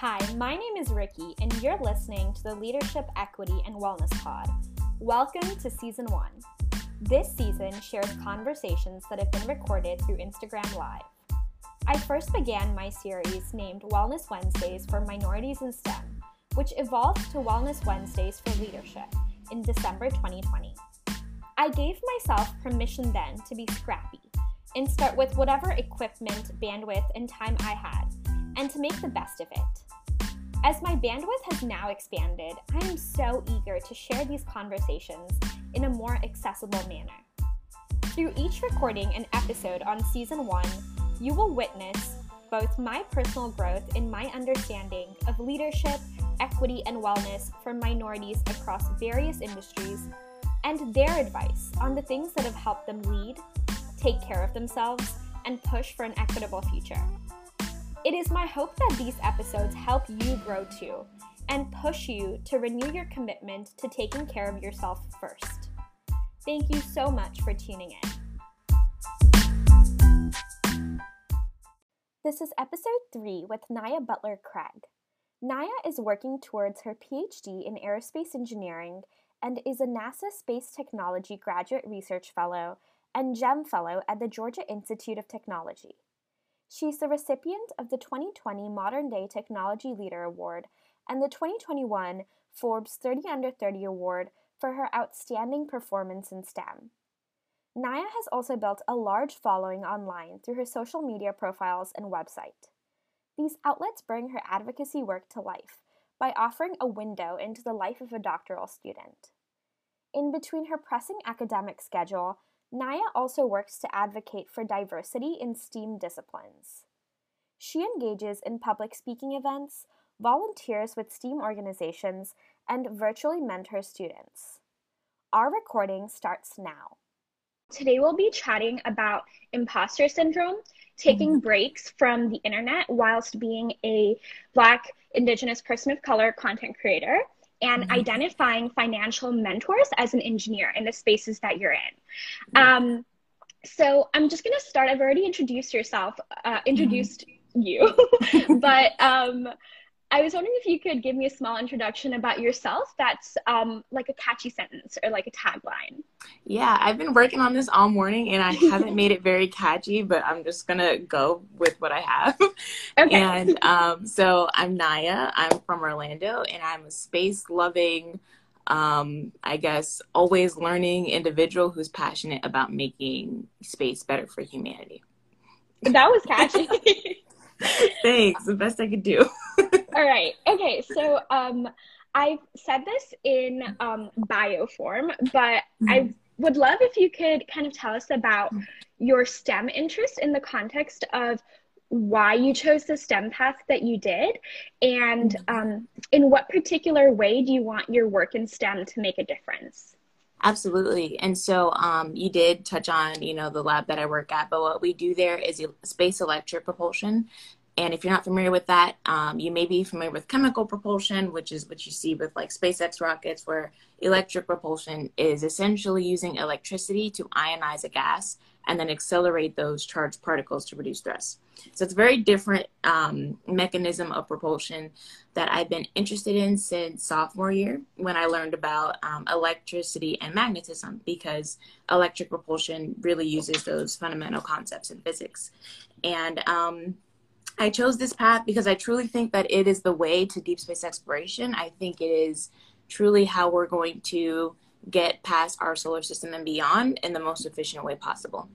Hi, my name is Ricky, and you're listening to the Leadership, Equity, and Wellness Pod. Welcome to Season 1. This season shares conversations that have been recorded through Instagram Live. I first began my series named Wellness Wednesdays for Minorities in STEM, which evolved to Wellness Wednesdays for Leadership in December 2020. I gave myself permission then to be scrappy and start with whatever equipment, bandwidth, and time I had, and to make the best of it. As my bandwidth has now expanded, I am so eager to share these conversations in a more accessible manner. Through each recording and episode on season one, you will witness both my personal growth in my understanding of leadership, equity, and wellness for minorities across various industries, and their advice on the things that have helped them lead, take care of themselves, and push for an equitable future. It is my hope that these episodes help you grow too and push you to renew your commitment to taking care of yourself first. Thank you so much for tuning in. This is episode 3 with Naia Butler Craig. Naia is working towards her PhD in aerospace engineering and is a NASA Space Technology Graduate Research Fellow and GEM Fellow at the Georgia Institute of Technology. She's the recipient of the 2020 Modern Day Technology Leader Award and the 2021 Forbes 30 Under 30 Award for her outstanding performance in STEM. Naia has also built a large following online through her social media profiles and website. These outlets bring her advocacy work to life by offering a window into the life of a doctoral student. In between her pressing academic schedule Naia also works to advocate for diversity in STEAM disciplines. She engages in public speaking events, volunteers with STEAM organizations, and virtually mentors students. Our recording starts now. Today we'll be chatting about imposter syndrome, taking mm-hmm. breaks from the internet whilst being a Black, Indigenous person of color content creator and mm-hmm. identifying financial mentors as an engineer in the spaces that you're in. Um, so I'm just going to start. I've already introduced yourself, uh, introduced mm-hmm. you, but um, I was wondering if you could give me a small introduction about yourself that's um, like a catchy sentence or like a tagline. Yeah, I've been working on this all morning and I haven't made it very catchy, but I'm just going to go with what I have. Okay. And um, so I'm Naia. I'm from Orlando and I'm a space loving, um, I guess, always learning individual who's passionate about making space better for humanity. That was catchy. Thanks. The best I could do. All right. Okay. So um, I've said this in um, bio form, but mm-hmm. I would love if you could kind of tell us about your STEM interest in the context of why you chose the STEM path that you did, and mm-hmm. um, in what particular way do you want your work in STEM to make a difference? Absolutely. And so um, you did touch on, you know, the lab that I work at, but what we do there is space electric propulsion. And if you're not familiar with that, um, you may be familiar with chemical propulsion, which is what you see with like SpaceX rockets, where electric propulsion is essentially using electricity to ionize a gas and then accelerate those charged particles to reduce thrust. So it's a very different um, mechanism of propulsion that I've been interested in since sophomore year when I learned about um, electricity and magnetism because electric propulsion really uses those fundamental concepts in physics. And um, I chose this path because I truly think that it is the way to deep space exploration. I think it is truly how we're going to get past our solar system and beyond in the most efficient way possible.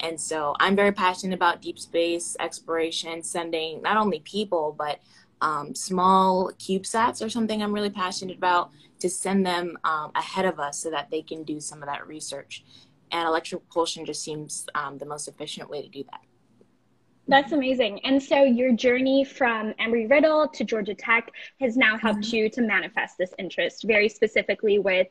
And so I'm very passionate about deep space exploration, sending not only people, but um, small CubeSats or something I'm really passionate about to send them um, ahead of us so that they can do some of that research. And electric propulsion just seems um, the most efficient way to do that. That's amazing. And so your journey from Embry Riddle to Georgia Tech has now helped mm-hmm. you to manifest this interest very specifically with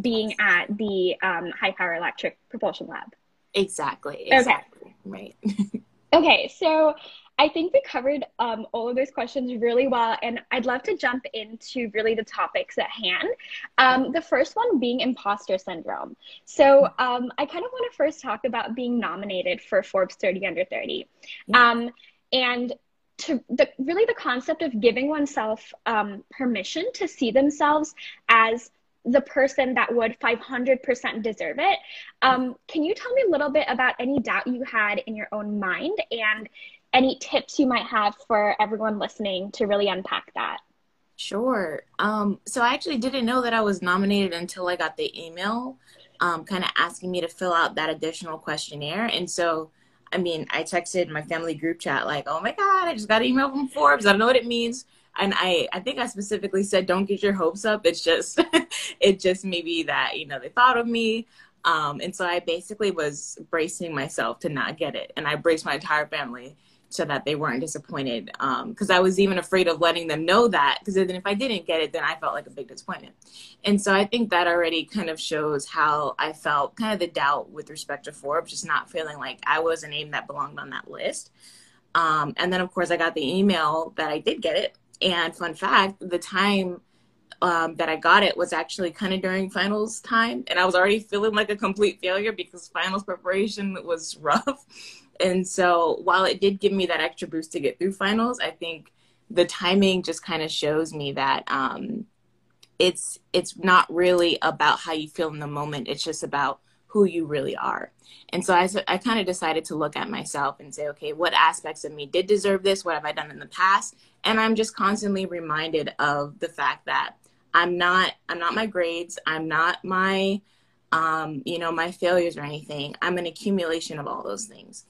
being at the um, high power electric propulsion lab. Exactly. Exactly. Okay. Right. okay. So I think we covered um, all of those questions really well, and I'd love to jump into really the topics at hand. Um, the first one being imposter syndrome. So um, I kind of want to first talk about being nominated for Forbes 30 Under 30. Um, and to the really the concept of giving oneself um, permission to see themselves as the person that would 500% deserve it. Um, can you tell me a little bit about any doubt you had in your own mind and any tips you might have for everyone listening to really unpack that? Sure. Um, so I actually didn't know that I was nominated until I got the email um, kind of asking me to fill out that additional questionnaire. And so, I mean, I texted my family group chat, like, oh my God, I just got an email from Forbes. I don't know what it means. And I, I think I specifically said, don't get your hopes up. It's just, it just maybe that, you know, they thought of me. Um, and so I basically was bracing myself to not get it. And I braced my entire family so that they weren't disappointed. Because um, I was even afraid of letting them know that, because then if I didn't get it, then I felt like a big disappointment. And so I think that already kind of shows how I felt, kind of the doubt with respect to Forbes, just not feeling like I was a name that belonged on that list. Um, and then, of course, I got the email that I did get it. And fun fact, the time um, that I got it was actually kind of during finals time, and I was already feeling like a complete failure because finals preparation was rough. And so while it did give me that extra boost to get through finals, I think the timing just kind of shows me that um, it's it's not really about how you feel in the moment. It's just about who you really are. And so I, I kind of decided to look at myself and say, okay, what aspects of me did deserve this? What have I done in the past? And I'm just constantly reminded of the fact that I'm not I'm not my grades. I'm not my um, you know, my failures or anything. I'm an accumulation of all those things.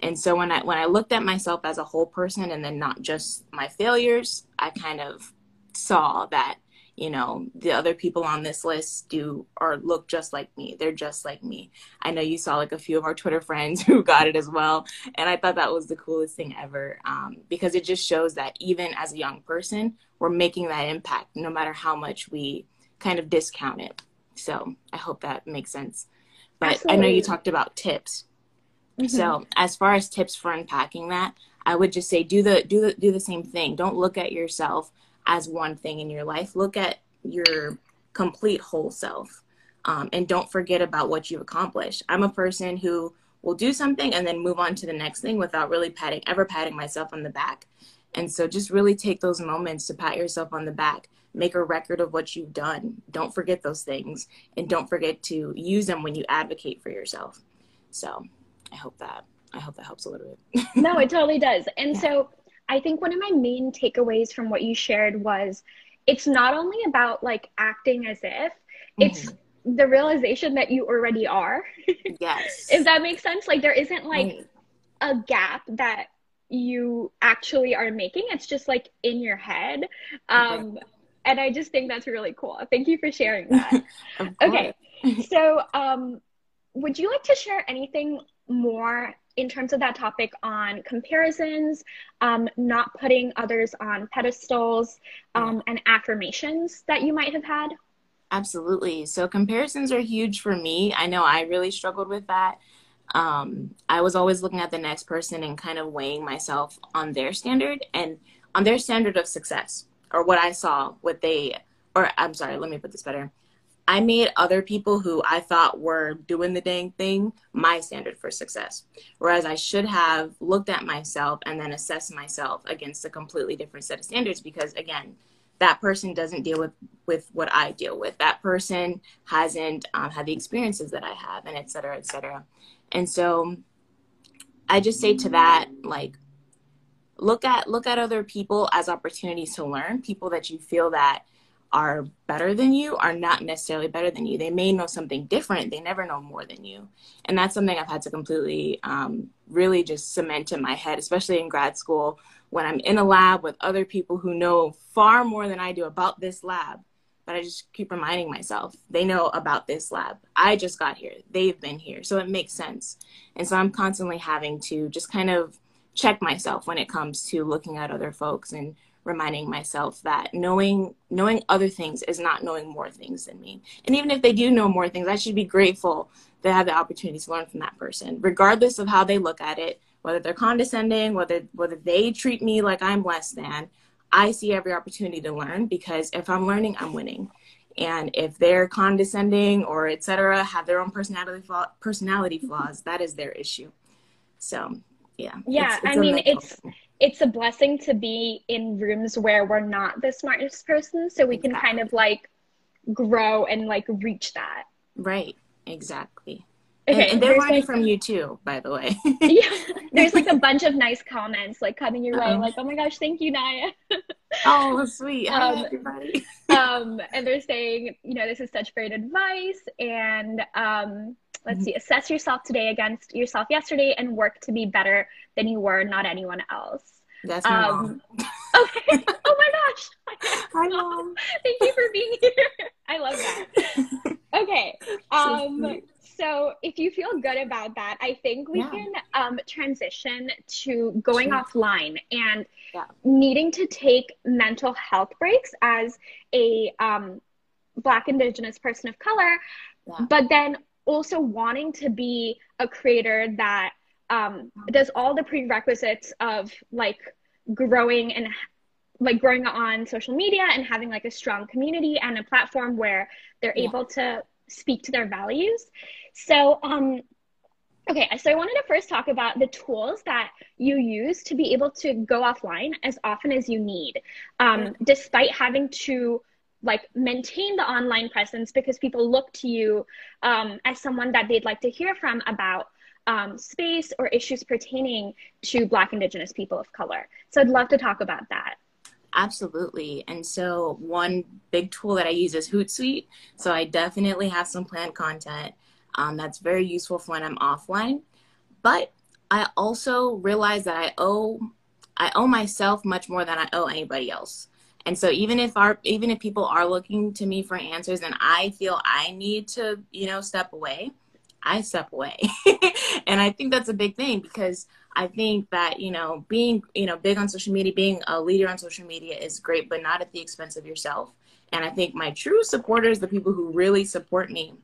And so when I when I looked at myself as a whole person and then not just my failures, I kind of saw that you know the other people on this list do or look just like me they're just like me i know you saw like a few of our twitter friends who got it as well and i thought that was the coolest thing ever um, because it just shows that even as a young person we're making that impact no matter how much we kind of discount it so i hope that makes sense but Absolutely. i know you talked about tips Mm-hmm. So as far as tips for unpacking that, I would just say do the do the do the same thing. Don't look at yourself as one thing in your life. Look at your complete whole self. Um, and don't forget about what you've accomplished. I'm a person who will do something and then move on to the next thing without really patting ever patting myself on the back. And so just really take those moments to pat yourself on the back. Make a record of what you've done. Don't forget those things and don't forget to use them when you advocate for yourself. So I hope that I hope that helps a little bit. no, it totally does. And yeah. so I think one of my main takeaways from what you shared was it's not only about like acting as if, it's mm-hmm. the realization that you already are. Yes. if that makes sense. Like there isn't like mm. a gap that you actually are making. It's just like in your head. Um and I just think that's really cool. Thank you for sharing that. okay. So um would you like to share anything more in terms of that topic on comparisons, um, not putting others on pedestals, um, and affirmations that you might have had? Absolutely. So, comparisons are huge for me. I know I really struggled with that. Um, I was always looking at the next person and kind of weighing myself on their standard and on their standard of success or what I saw, what they, or I'm sorry, let me put this better I made other people who I thought were doing the dang thing my standard for success. Whereas I should have looked at myself and then assessed myself against a completely different set of standards because, again, that person doesn't deal with, with what I deal with. That person hasn't um, had the experiences that I have, and et cetera, et cetera. And so I just say to that, like, look at look at other people as opportunities to learn people that you feel that are better than you are not necessarily better than you. They may know something different. They never know more than you. And that's something I've had to completely um, really just cement in my head, especially in grad school when I'm in a lab with other people who know far more than I do about this lab. But I just keep reminding myself, they know about this lab. I just got here. They've been here. So it makes sense. And so I'm constantly having to just kind of check myself when it comes to looking at other folks and reminding myself that knowing knowing other things is not knowing more things than me. And even if they do know more things, I should be grateful that I have the opportunity to learn from that person, regardless of how they look at it, whether they're condescending, whether whether they treat me like I'm less than. I see every opportunity to learn because if I'm learning, I'm winning. And if they're condescending or etc., have their own personality flaw, personality flaws, that is their issue. So yeah. Yeah, it's, it's I mean, it's it's a blessing to be in rooms where we're not the smartest person, so we can kind of like grow and like reach that. Right, exactly. Okay, and, and they're learning like from you too, by the way. yeah, there's like a bunch of nice comments like coming your way, Uh-oh. like oh my gosh, thank you, Naia. oh, sweet. Hi, Um, everybody. um, and they're saying, you know, this is such great advice, and um, let's see, assess yourself today against yourself yesterday, and work to be better than you were, not anyone else. That's my mom. Um, okay. Oh my gosh. Hi, mom. Thank you for being here. I love that. Okay. Um, so if you feel good about that, I think we Yeah. can um, transition to going Sure. offline and Yeah. needing to take mental health breaks as a um, Black Indigenous person of color, Yeah. but then also wanting to be a creator that um, does all the prerequisites of like growing and like growing on social media and having like a strong community and a platform where they're Yeah. able to speak to their values. So, um, okay, so I wanted to first talk about the tools that you use to be able to go offline as often as you need, um, despite having to like maintain the online presence because people look to you um, as someone that they'd like to hear from about um, space or issues pertaining to Black Indigenous people of color. So I'd love to talk about that. Absolutely. And so one big tool that I use is Hootsuite. So I definitely have some planned content um, that's very useful for when I'm offline. But I also realize that I owe I owe myself much more than I owe anybody else. And so even if our even if people are looking to me for answers and I feel I need to, you know, step away, I step away. and I think that's a big thing because I think that, you know, being, you know, big on social media, being a leader on social media is great, but not at the expense of yourself. And I think my true supporters, the people who really support me,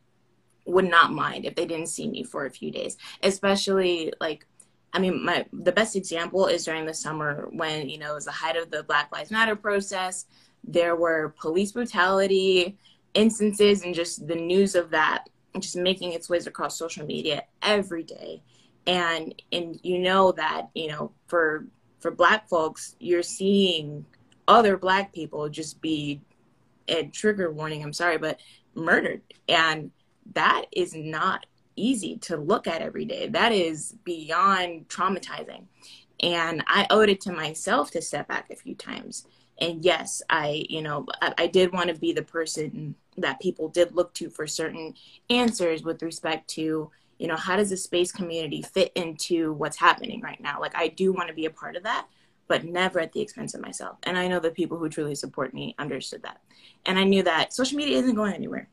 would not mind if they didn't see me for a few days, especially like I mean, my the best example is during the summer when you know it was the height of the Black Lives Matter process. There were police brutality instances, and just the news of that just making its ways across social media every day. And and you know that you know for for Black folks, you're seeing other Black people just be a trigger warning. I'm sorry, but murdered, and that is not easy to look at every day. That is beyond traumatizing. And I owed it to myself to step back a few times. And yes, I, you know, I, I did want to be the person that people did look to for certain answers with respect to, you know, how does the space community fit into what's happening right now? Like, I do want to be a part of that, but never at the expense of myself. And I know the people who truly support me understood that. And I knew that social media isn't going anywhere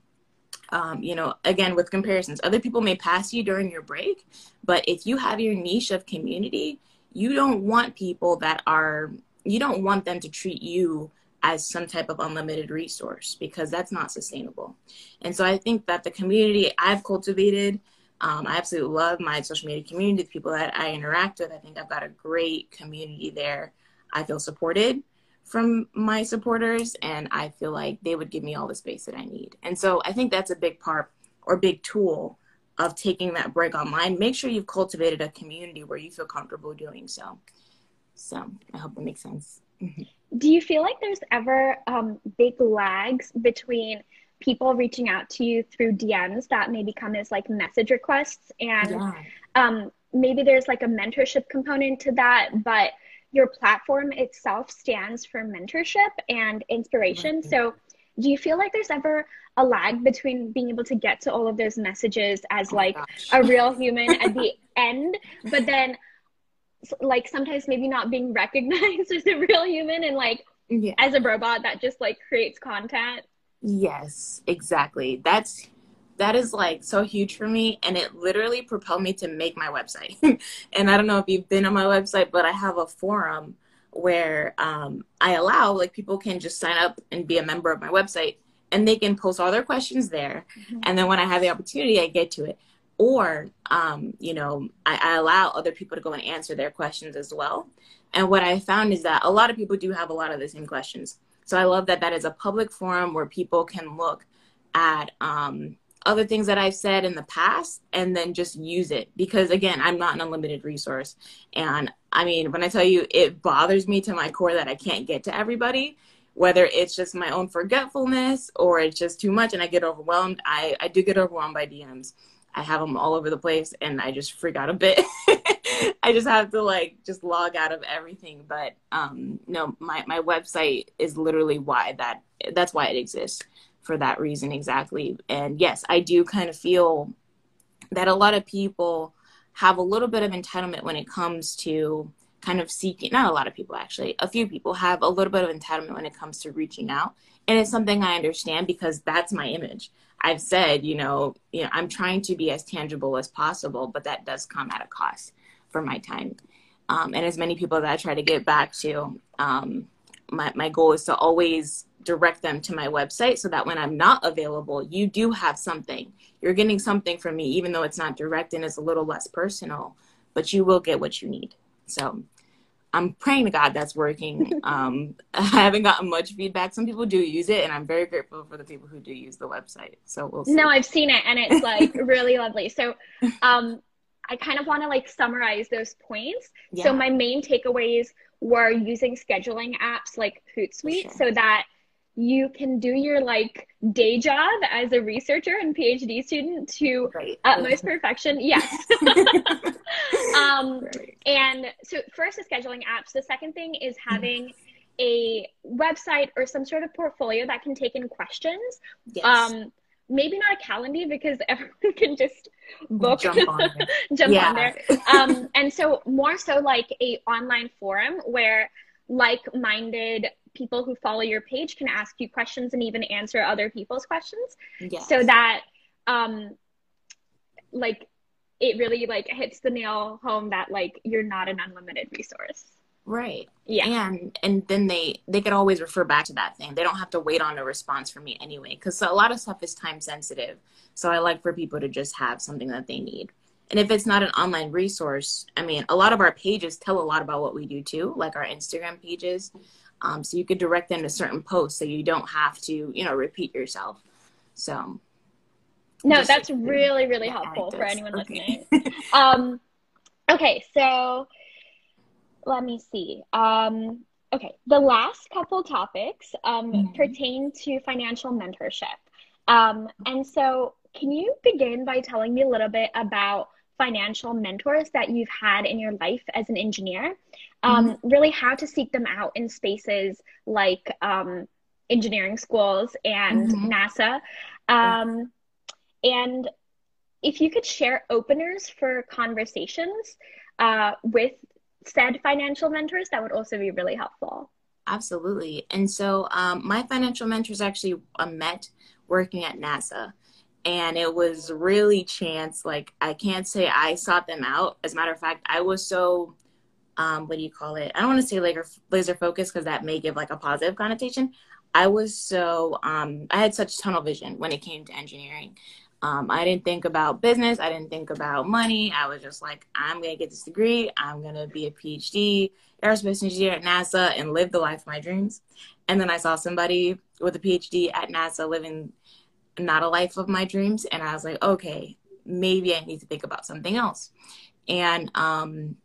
um, you know, again, with comparisons, other people may pass you during your break, but if you have your niche of community, you don't want people that are, you don't want them to treat you as some type of unlimited resource because that's not sustainable. And so I think that the community I've cultivated, um, I absolutely love my social media community, the people that I interact with. I think I've got a great community there. I feel supported from my supporters and I feel like they would give me all the space that I need. And so I think that's a big part or big tool of taking that break online. Make sure you've cultivated a community where you feel comfortable doing so. So I hope that makes sense. Do you feel like there's ever um, big lags between people reaching out to you through DMs that maybe come as like message requests and Yeah. um, maybe there's like a mentorship component to that, but your platform itself stands for mentorship and inspiration. Right. So, do you feel like there's ever a lag between being able to get to all of those messages as Oh like a real human at the end, but then like sometimes maybe not being recognized as a real human and like yeah. as a robot that just like creates content? Yes, exactly. That's that is like so huge for me and it literally propelled me to make my website. and I don't know if you've been on my website, but I have a forum where um, I allow like people can just sign up and be a member of my website and they can post all their questions there. Mhm. And then when I have the opportunity, I get to it. Or, um, you know, I, I allow other people to go and answer their questions as well. And what I found is that a lot of people do have a lot of the same questions. So I love that that is a public forum where people can look at um, other things that I've said in the past and then just use it because again, I'm not an unlimited resource. And I mean, when I tell you it bothers me to my core that I can't get to everybody, whether it's just my own forgetfulness or it's just too much and I get overwhelmed, I, I do get overwhelmed by DMs. I have them all over the place and I just freak out a bit. I just have to like just log out of everything. But um no, my, my website is literally why that that's why it exists for that reason exactly. And yes, I do kind of feel that a lot of people have a little bit of entitlement when it comes to kind of seeking not a lot of people actually a few people have a little bit of entitlement when it comes to reaching out. And it's something i understand because that's my image. I've said you know you know i'm trying to be as tangible as possible but that does come at a cost for my time. Um, and as many people that i try to get back to um, my, my goal is to always direct them to my website so that when i'm not available you do have something you're getting something from me even though it's not direct and it's a little less personal but you will get what you need so I'm praying to God that's working. Um, I haven't gotten much feedback. Some people do use it, and I'm very grateful for the people who do use the website. So we'll see. No, I've seen it, and it's like really lovely. So, um, I kind of want to like summarize those points. Yeah. So my main takeaways were using scheduling apps like Hootsuite sure. so that you can do your like day job as a researcher and PhD student to right. utmost perfection. Yes. um, right. And so, first, the scheduling apps. The second thing is having a website or some sort of portfolio that can take in questions. Yes. Um, maybe not a calendar because everyone can just book jump on, jump yeah. on there. Um, and so, more so like a online forum where like-minded people who follow your page can ask you questions and even answer other people's questions yes. so that um like it really like hits the nail home that like you're not an unlimited resource right yeah and and then they they could always refer back to that thing they don't have to wait on a response from me anyway because a lot of stuff is time sensitive so i like for people to just have something that they need and if it's not an online resource i mean a lot of our pages tell a lot about what we do too like our instagram pages um, so you could direct them to certain posts so you don't have to, you know, repeat yourself. So. No, that's really, really helpful for anyone okay. listening. um, okay, so let me see. Um, okay, the last couple topics um, mm-hmm. pertain to financial mentorship. Um, and so, can you begin by telling me a little bit about financial mentors that you've had in your life as an engineer um, mm-hmm. really how to seek them out in spaces like um, engineering schools and mm-hmm. NASA. Um, and if you could share openers for conversations uh, with said financial mentors, that would also be really helpful. Absolutely. And so um, my financial mentors actually uh, met working at NASA and it was really chance like i can't say i sought them out as a matter of fact i was so um, what do you call it? I don't want to say laser laser focus because that may give like a positive connotation. I was so um, I had such tunnel vision when it came to engineering. Um, I didn't think about business. I didn't think about money. I was just like, I'm gonna get this degree. I'm gonna be a PhD aerospace engineer at NASA and live the life of my dreams. And then I saw somebody with a PhD at NASA living not a life of my dreams, and I was like, okay, maybe I need to think about something else. And um,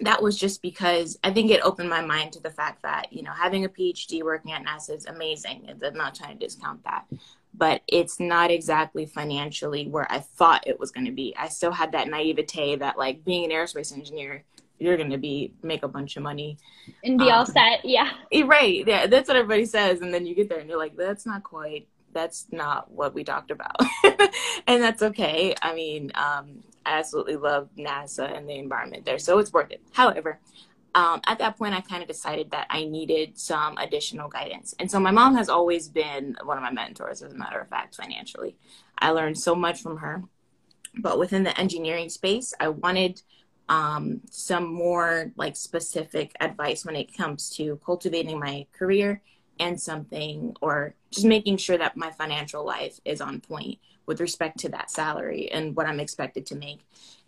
that was just because I think it opened my mind to the fact that, you know, having a PhD working at NASA is amazing. I'm not trying to discount that. But it's not exactly financially where I thought it was going to be. I still had that naivete that, like, being an aerospace engineer, you're going to be make a bunch of money and be um, all set. Yeah. Eh, right. Yeah. That's what everybody says. And then you get there and you're like, that's not quite that's not what we talked about. and that's okay. I mean, um, I absolutely love NASA and the environment there, so it's worth it. However, um, at that point, I kind of decided that I needed some additional guidance. And so my mom has always been one of my mentors, as a matter of fact, financially. I learned so much from her. But within the engineering space, I wanted um, some more like specific advice when it comes to cultivating my career and something or just making sure that my financial life is on point with respect to that salary and what I'm expected to make.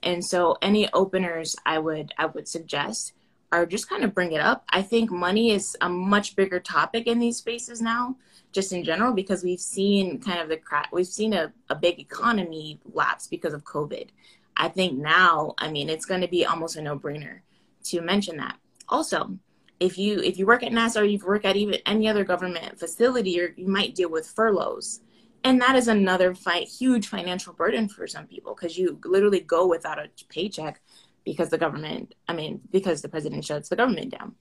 And so any openers I would I would suggest or just kind of bring it up. I think money is a much bigger topic in these spaces now, just in general, because we've seen kind of the crack, we've seen a, a big economy lapse because of COVID. I think now, I mean, it's going to be almost a no brainer to mention that. Also, if you if you work at NASA or you work at even any other government facility, you might deal with furloughs, and that is another fi- huge financial burden for some people because you literally go without a paycheck because the government, I mean, because the president shuts the government down.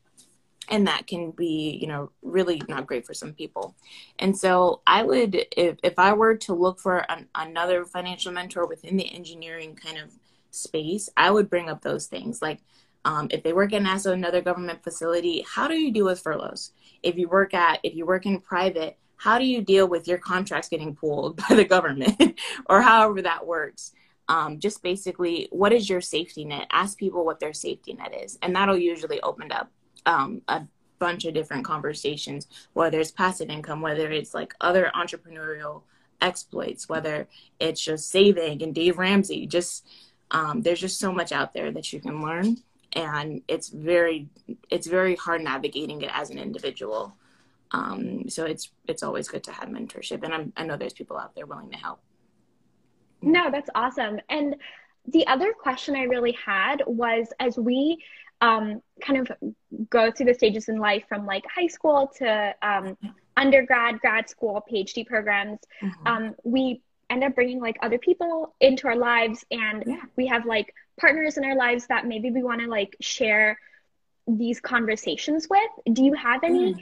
And that can be, you know, really not great for some people. And so I would, if, if I were to look for an, another financial mentor within the engineering kind of space, I would bring up those things. Like um, if they work at NASA, another government facility, how do you deal with furloughs? If you work at, if you work in private, how do you deal with your contracts getting pulled by the government or however that works? Um, just basically what is your safety net? Ask people what their safety net is. And that'll usually open up um, a bunch of different conversations whether it's passive income whether it's like other entrepreneurial exploits whether it's just saving and dave ramsey just um, there's just so much out there that you can learn. And it's very it's very hard navigating it as an individual. Um, so it's it's always good to have mentorship. And I'm, i know there's people out there willing to help no, that's awesome. And the other question I really had was as we um, kind of go through the stages in life from like high school to um, undergrad, grad school, PhD programs, mm-hmm. um, we end up bringing like other people into our lives and yeah. we have like partners in our lives that maybe we want to like share these conversations with. Do you have any? Mm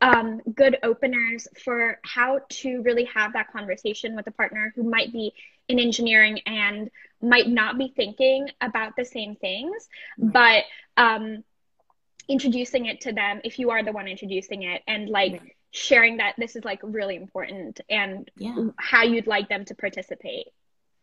um, good openers for how to really have that conversation with a partner who might be in engineering and might not be thinking about the same things, but um, introducing it to them if you are the one introducing it and like right. sharing that this is like really important and yeah. how you'd like them to participate.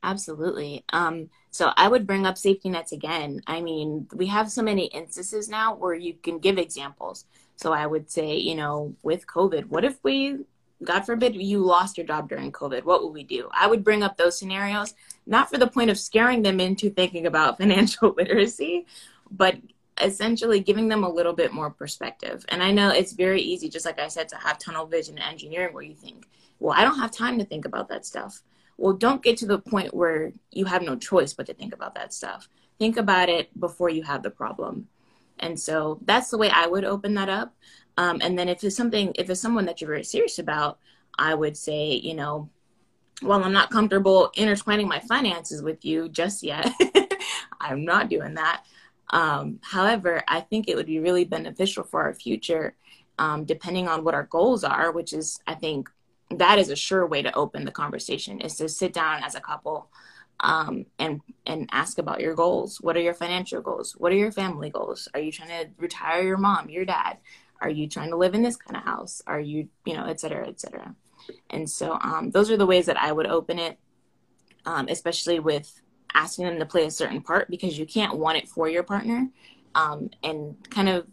Absolutely. Um, so I would bring up safety nets again. I mean, we have so many instances now where you can give examples. So I would say, you know, with COVID, what if we, God forbid, you lost your job during COVID? What would we do? I would bring up those scenarios, not for the point of scaring them into thinking about financial literacy, but essentially giving them a little bit more perspective. And I know it's very easy, just like I said, to have tunnel vision in engineering where you think, well, I don't have time to think about that stuff. Well, don't get to the point where you have no choice but to think about that stuff. Think about it before you have the problem. And so that's the way I would open that up. Um, and then if it's something, if it's someone that you're very serious about, I would say, you know, while I'm not comfortable intertwining my finances with you just yet, I'm not doing that. Um, however, I think it would be really beneficial for our future, um, depending on what our goals are, which is, I think, that is a sure way to open the conversation is to sit down as a couple um, and and ask about your goals. What are your financial goals? What are your family goals? Are you trying to retire your mom, your dad? Are you trying to live in this kind of house? Are you, you know, et cetera, et cetera. And so um, those are the ways that I would open it, um, especially with asking them to play a certain part because you can't want it for your partner. Um, and kind of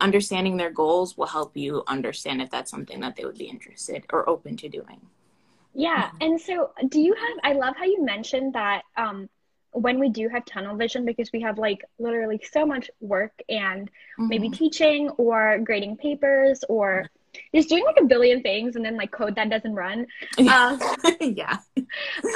understanding their goals will help you understand if that's something that they would be interested or open to doing. Yeah. And so, do you have, I love how you mentioned that um, when we do have tunnel vision, because we have like literally so much work and mm-hmm. maybe teaching or grading papers or just doing like a billion things and then like code that doesn't run. Uh, yeah.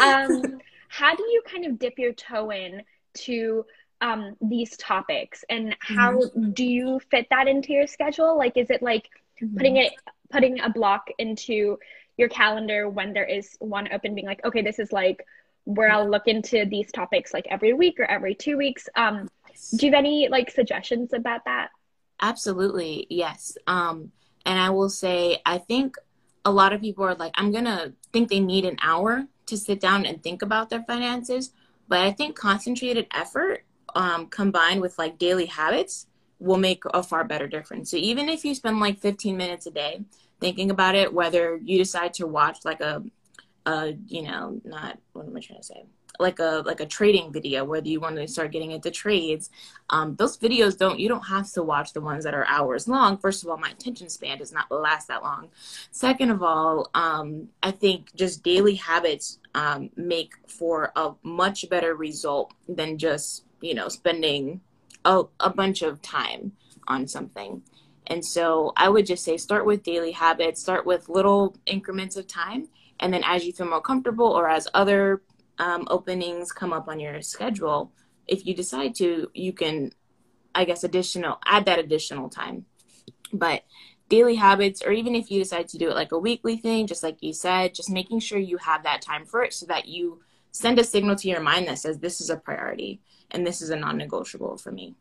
um, how do you kind of dip your toe in to um, these topics and how mm-hmm. do you fit that into your schedule? Like, is it like mm-hmm. putting it, putting a block into your calendar when there is one open being like okay this is like where i'll look into these topics like every week or every two weeks. Um do you have any like suggestions about that? Absolutely yes. Um and i will say i think a lot of people are like i'm gonna think they need an hour to sit down and think about their finances but i think concentrated effort um, combined with like daily habits will make a far better difference. So even if you spend like 15 minutes a day thinking about it, whether you decide to watch like a, a you know, not what am I trying to say? like a like a trading video whether you want to start getting into trades um, those videos don't you don't have to watch the ones that are hours long first of all my attention span does not last that long second of all um, i think just daily habits um, make for a much better result than just you know spending a, a bunch of time on something. And so I would just say start with daily habits, start with little increments of time. And then as you feel more comfortable or as other um, openings come up on your schedule, if you decide to, you can, I guess, additional, add that additional time. But daily habits, or even if you decide to do it like a weekly thing, just like you said, just making sure you have that time for it so that you send a signal to your mind that says, this is a priority and this is a non negotiable for me.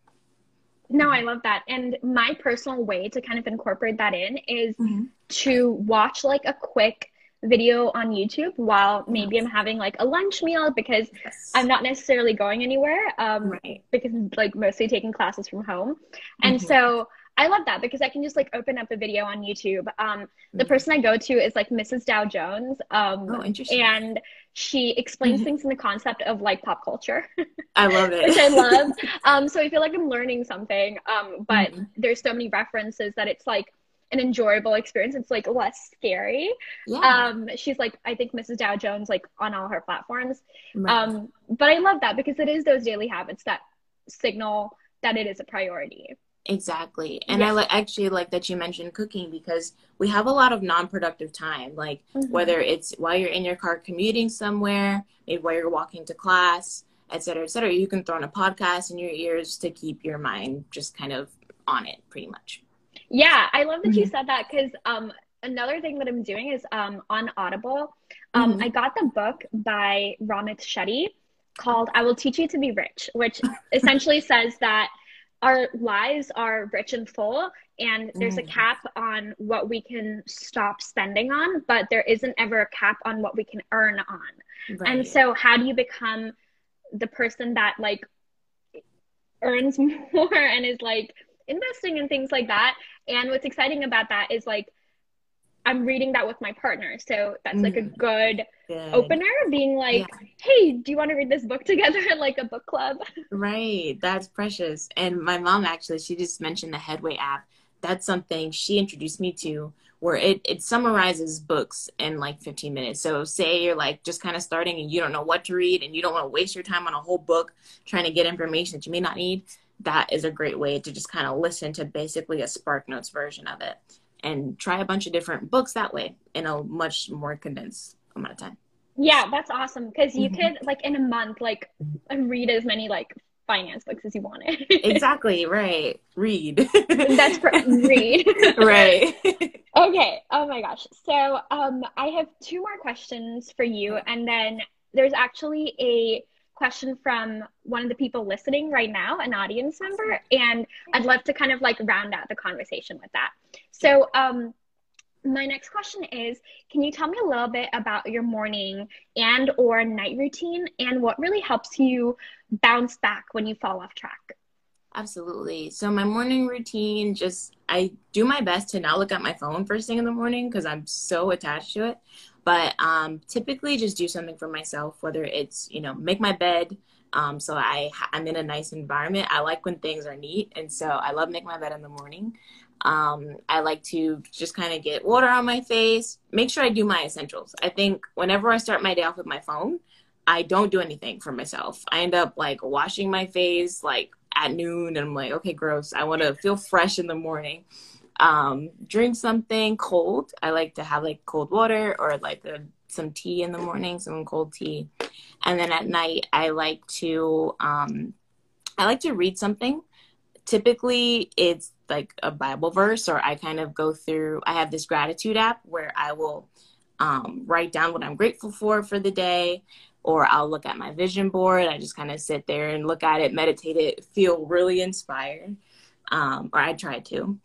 No, I love that. And my personal way to kind of incorporate that in is mm-hmm. to watch like a quick video on YouTube while maybe I'm having like a lunch meal because yes. I'm not necessarily going anywhere. Um, right. because like mostly taking classes from home. And mm-hmm. so I love that because I can just like open up a video on YouTube. Um, the mm-hmm. person I go to is like Mrs. Dow Jones. Um, oh, interesting. And she explains mm-hmm. things in the concept of like pop culture. I love it. which I love. Um, so I feel like I'm learning something. Um, but mm-hmm. there's so many references that it's like an enjoyable experience. It's like less scary. Yeah. Um, she's like, I think Mrs. Dow Jones, like on all her platforms. Right. Um, but I love that because it is those daily habits that signal that it is a priority. Exactly. And I like actually like that you mentioned cooking because we have a lot of non-productive time like mm-hmm. whether it's while you're in your car commuting somewhere, maybe while you're walking to class, et cetera, et cetera. You can throw on a podcast in your ears to keep your mind just kind of on it pretty much. Yeah, I love that mm-hmm. you said that because um another thing that I'm doing is um on Audible. Um mm-hmm. I got the book by Ramit Sethi called I Will Teach You to Be Rich, which essentially says that our lives are rich and full and there's mm. a cap on what we can stop spending on but there isn't ever a cap on what we can earn on right. and so how do you become the person that like earns more and is like investing in things like that and what's exciting about that is like I'm reading that with my partner. So that's like a mm. good, good. opener, being like, yeah. hey, do you want to read this book together like a book club? Right. That's precious. And my mom actually, she just mentioned the Headway app. That's something she introduced me to where it, it summarizes books in like 15 minutes. So say you're like just kind of starting and you don't know what to read and you don't want to waste your time on a whole book trying to get information that you may not need. That is a great way to just kind of listen to basically a Spark Notes version of it and try a bunch of different books that way in a much more condensed amount of time. Yeah, that's awesome because you mm-hmm. could like in a month like read as many like finance books as you wanted. exactly, right. Read. that's for read. right. okay. Oh my gosh. So, um I have two more questions for you and then there's actually a question from one of the people listening right now, an audience member, and I'd love to kind of like round out the conversation with that. So, um, my next question is can you tell me a little bit about your morning and or night routine and what really helps you bounce back when you fall off track? Absolutely. So my morning routine just i do my best to not look at my phone first thing in the morning because i'm so attached to it but um, typically just do something for myself whether it's you know make my bed um, so I, i'm in a nice environment. I like when things are neat and so i love making my bed in the morning. Um, i like to just kind of get water on my face make sure i do my essentials. I think whenever i start my day off with my phone i don't do anything for myself. I end up like washing my face like at noon and i'm like okay gross. I want to feel fresh in the morning um, drink something cold. I like to have like cold water or like a, some tea in the morning, some cold tea. And then at night, I like to um, I like to read something. Typically, it's like a Bible verse, or I kind of go through. I have this gratitude app where I will um, write down what I'm grateful for for the day, or I'll look at my vision board. I just kind of sit there and look at it, meditate it, feel really inspired, um, or I try to.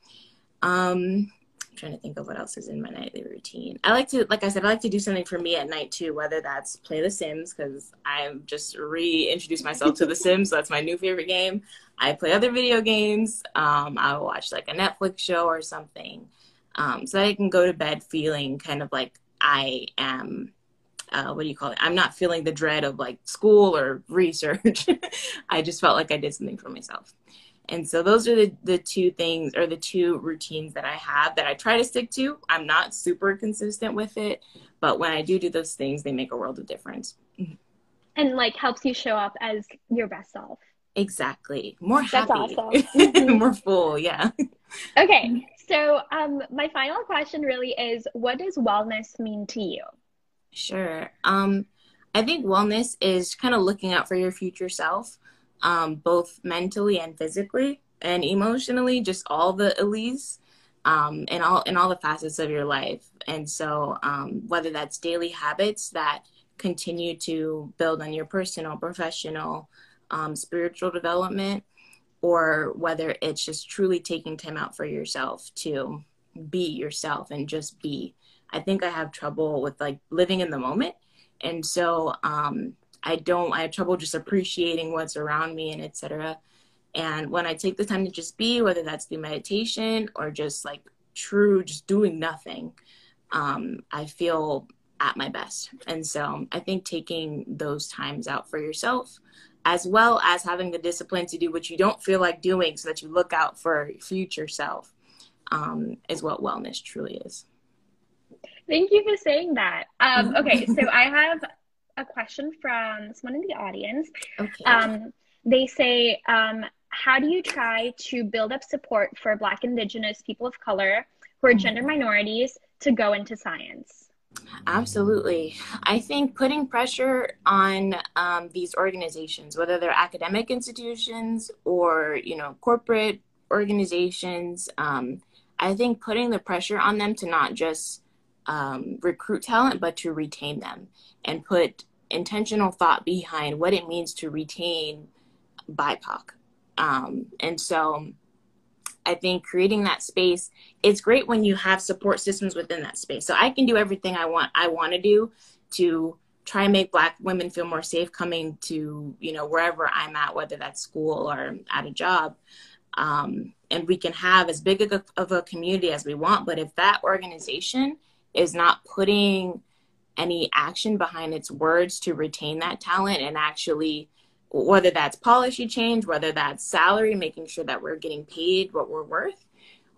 Um, I'm trying to think of what else is in my nightly routine. I like to, like I said, I like to do something for me at night too, whether that's play The Sims, because I'm just reintroduced myself to The Sims. So that's my new favorite game. I play other video games. Um, I'll watch like a Netflix show or something. Um, so that I can go to bed feeling kind of like I am uh, what do you call it? I'm not feeling the dread of like school or research. I just felt like I did something for myself. And so those are the, the two things or the two routines that I have that I try to stick to. I'm not super consistent with it, but when I do do those things, they make a world of difference. And like helps you show up as your best self. Exactly. More happy. That's awesome. Mhm. More full, yeah. Okay, so um, my final question really is, what does wellness mean to you? Sure. Um, I think wellness is kind of looking out for your future self, um, both mentally and physically and emotionally, just all the Elise, um, in all in all the facets of your life. And so, um, whether that's daily habits that continue to build on your personal, professional, um, spiritual development, or whether it's just truly taking time out for yourself to be yourself and just be. I think I have trouble with like living in the moment. And so um, I don't, I have trouble just appreciating what's around me and etc. And when I take the time to just be, whether that's through meditation or just like true, just doing nothing, um, I feel at my best. And so I think taking those times out for yourself, as well as having the discipline to do what you don't feel like doing so that you look out for future self, um, is what wellness truly is. Thank you for saying that. Um, okay, so I have a question from someone in the audience. Okay. Um, they say, um, how do you try to build up support for Black, Indigenous, people of color who are gender minorities to go into science? Absolutely. I think putting pressure on um, these organizations, whether they're academic institutions or you know corporate organizations, um, I think putting the pressure on them to not just um, recruit talent, but to retain them and put intentional thought behind what it means to retain BIPOC. Um, and so I think creating that space, it's great when you have support systems within that space. So I can do everything I want I want to do to try and make black women feel more safe coming to, you know, wherever I'm at, whether that's school or at a job. Um, and we can have as big of a, of a community as we want, but if that organization is not putting any action behind its words to retain that talent and actually whether that's policy change, whether that's salary, making sure that we're getting paid what we're worth,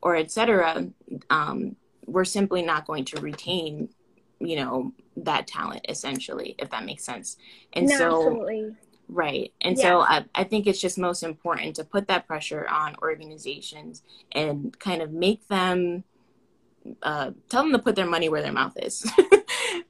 or et cetera, um, we're simply not going to retain, you know, that talent essentially, if that makes sense. And no, so, absolutely. right. And Yeah. so I, I think it's just most important to put that pressure on organizations and kind of make them, uh, tell them to put their money where their mouth is.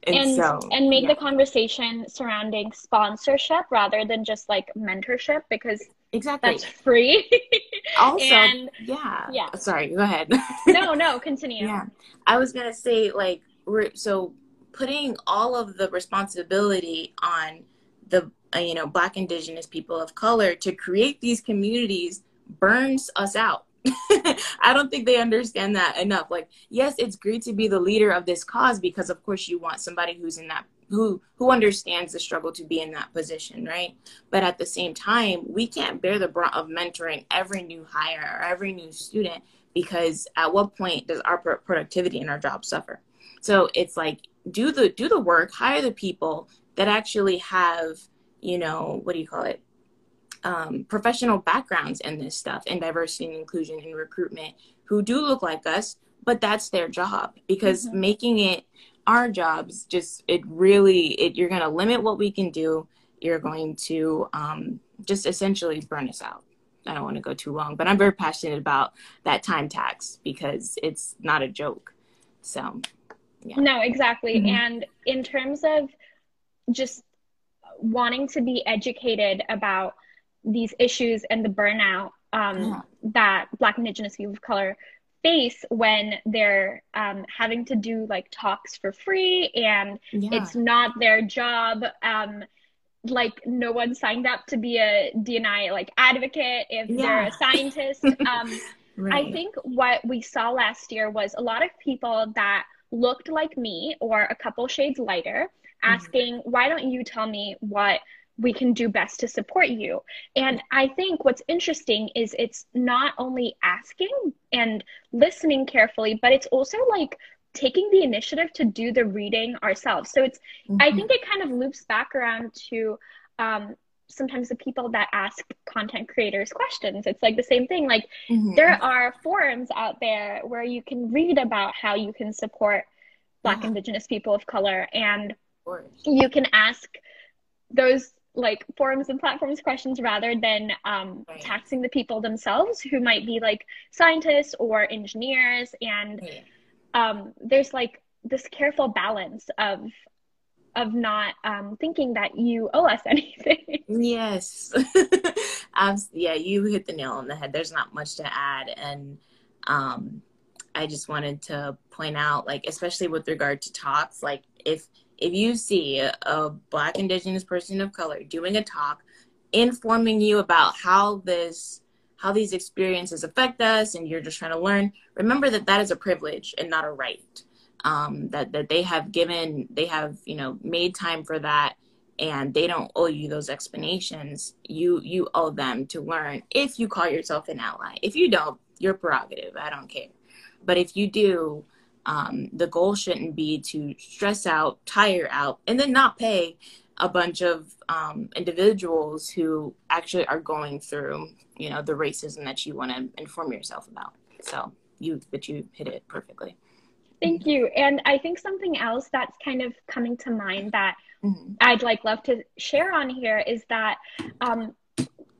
and, and so, and make yeah. the conversation surrounding sponsorship rather than just like mentorship because exactly. that's free. also, and yeah. yeah. Sorry, go ahead. no, no, continue. Yeah. I was going to say, like, we're so putting all of the responsibility on the, uh, you know, Black, Indigenous people of color to create these communities burns us out. I don't think they understand that enough. Like, yes, it's great to be the leader of this cause because, of course, you want somebody who's in that who who understands the struggle to be in that position, right? But at the same time, we can't bear the brunt of mentoring every new hire or every new student because at what point does our pro- productivity in our job suffer? So it's like do the do the work, hire the people that actually have, you know, what do you call it? Um, professional backgrounds in this stuff in diversity and inclusion and recruitment who do look like us but that's their job because Mhm. making it our jobs just it really it you're going to limit what we can do you're going to um, just essentially burn us out i don't want to go too long but i'm very passionate about that time tax because it's not a joke so Yeah. No, exactly. Mhm. And in terms of just wanting to be educated about these issues and the burnout um, Yeah. that Black Indigenous people of color face when they're um, having to do like talks for free and yeah it's not their job. Um, like no one signed up to be a DNI like advocate if they're a scientist. Um, right I think what we saw last year was a lot of people that looked like me or a couple shades lighter asking, why don't you tell me what we can do best to support you? And I think what's interesting is it's not only asking and listening carefully, but it's also like taking the initiative to do the reading ourselves. So it's, I Mhm. think it kind of loops back around to um, sometimes the people that ask content creators questions. It's like the same thing. Like, Mhm. there are forums out there where you can read about how you can support Black Yeah. Indigenous people of color, and Of you can ask those like forums and platforms questions rather than um, Right. taxing the people themselves who might be like scientists or engineers and Right. um, there's like this careful balance of of not um, thinking that you owe us anything Yes. Yeah, you hit the nail on the head. There's not much to add. And um, I just wanted to point out, like, especially with regard to talks, like, if if you see a, Black Indigenous person of color doing a talk, informing you about how this how these experiences affect us, and you're just trying to learn, remember that that is a privilege and not a right. Um, that that they have given, they have you know made time for that and they don't owe you those explanations. You you owe them to learn if you call yourself an ally. If you don't your prerogative. I don't care. But if you do um, the goal shouldn't be to stress out tire out and then not pay a bunch of um, individuals who actually are going through you know the racism that you want to inform yourself about. So you but you hit it perfectly. Thank you. And i think something else that's kind of coming to mind that Mhm. I'd like love to share on here is that um,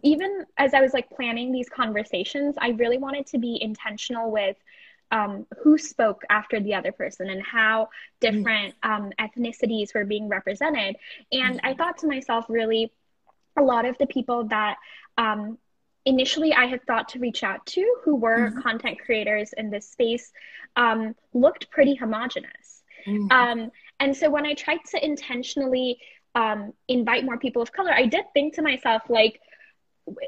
even as I was like planning these conversations, I really wanted to be intentional with um, who spoke after the other person and how different um, ethnicities were being represented. And I thought to myself, really, a lot of the people that um, initially I had thought to reach out to who were Mhm. content creators in this space um, looked pretty homogenous. Mhm. Um, and so when I tried to intentionally um, invite more people of color, I did think to myself, like,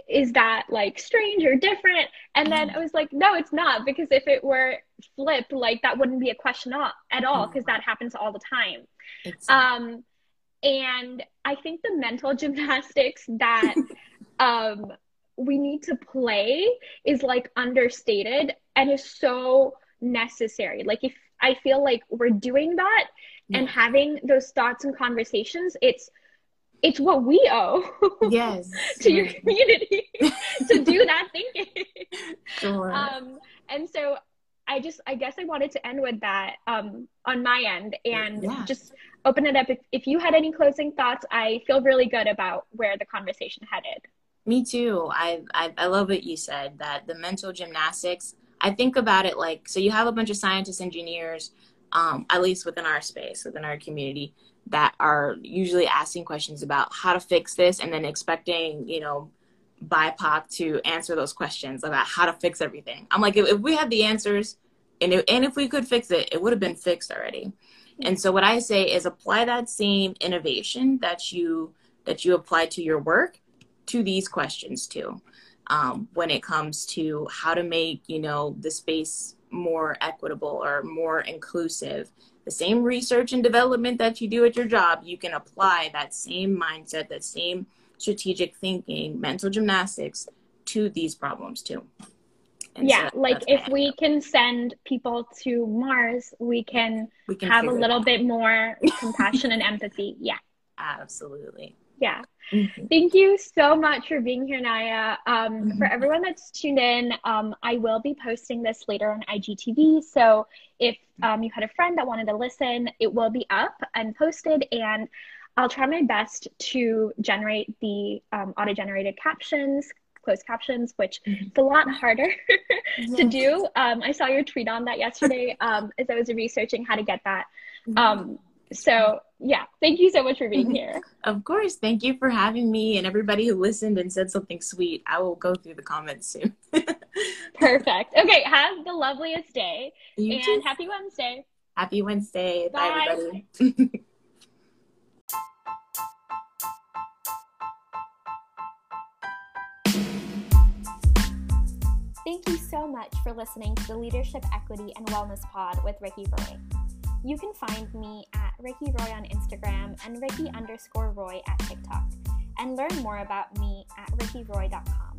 is that like strange or different? And then I was like, no, it's not, because if it were flipped, like that wouldn't be a question at all, because that happens all the time. Um, and I think the mental gymnastics that um, we need to play is like understated and is so necessary. Like if I feel like we're doing that and having those thoughts and conversations, it's it's what we owe yes to your community to do that thinking. Sure. Um, and so I just, I guess I wanted to end with that um, on my end and Yeah. just open it up. If, if you had any closing thoughts, I feel really good about where the conversation headed. Me too. I, I I love what you said that the mental gymnastics. I think about it like so. You have a bunch of scientists, engineers, um, at least within our space, within our community, that are usually asking questions about how to fix this, and then expecting you know BIPOC to answer those questions about how to fix everything. I'm like, if, if we had the answers, and if, and if we could fix it, it would have been fixed already. And so what I say is apply that same innovation that you that you apply to your work to these questions too um, when it comes to how to make you know the space more equitable or more inclusive the same research and development that you do at your job you can apply that same mindset that same strategic thinking mental gymnastics to these problems too. And so yeah, like if we can send people to Mars, we can we can have a little bit more compassion and empathy. Yeah, absolutely yeah. Mhm. Thank you so much for being here, Naia. Um, For Mhm. everyone that's tuned in, um, I will be posting this later on IGTV. So if um, you had a friend that wanted to listen, it will be up and posted. And I'll try my best to generate the um, auto generated captions, closed captions, which Mhm. is a lot harder to do. Um, I saw your tweet on that yesterday um, as I was researching how to get that. Um, so, yeah, thank you so much for being mm-hmm. here. Of course. Thank you for having me and everybody who listened and said something sweet. I will go through the comments soon. Perfect. Okay, have the loveliest day you and too. happy Wednesday. Happy Wednesday. Bye, Bye. everybody. Thank you so much for listening to the Leadership Equity and Wellness Pod with Ricky Roy. You can find me at Ricky Roy on Instagram and Ricky underscore Roy at TikTok, and learn more about me at rickyroy.com.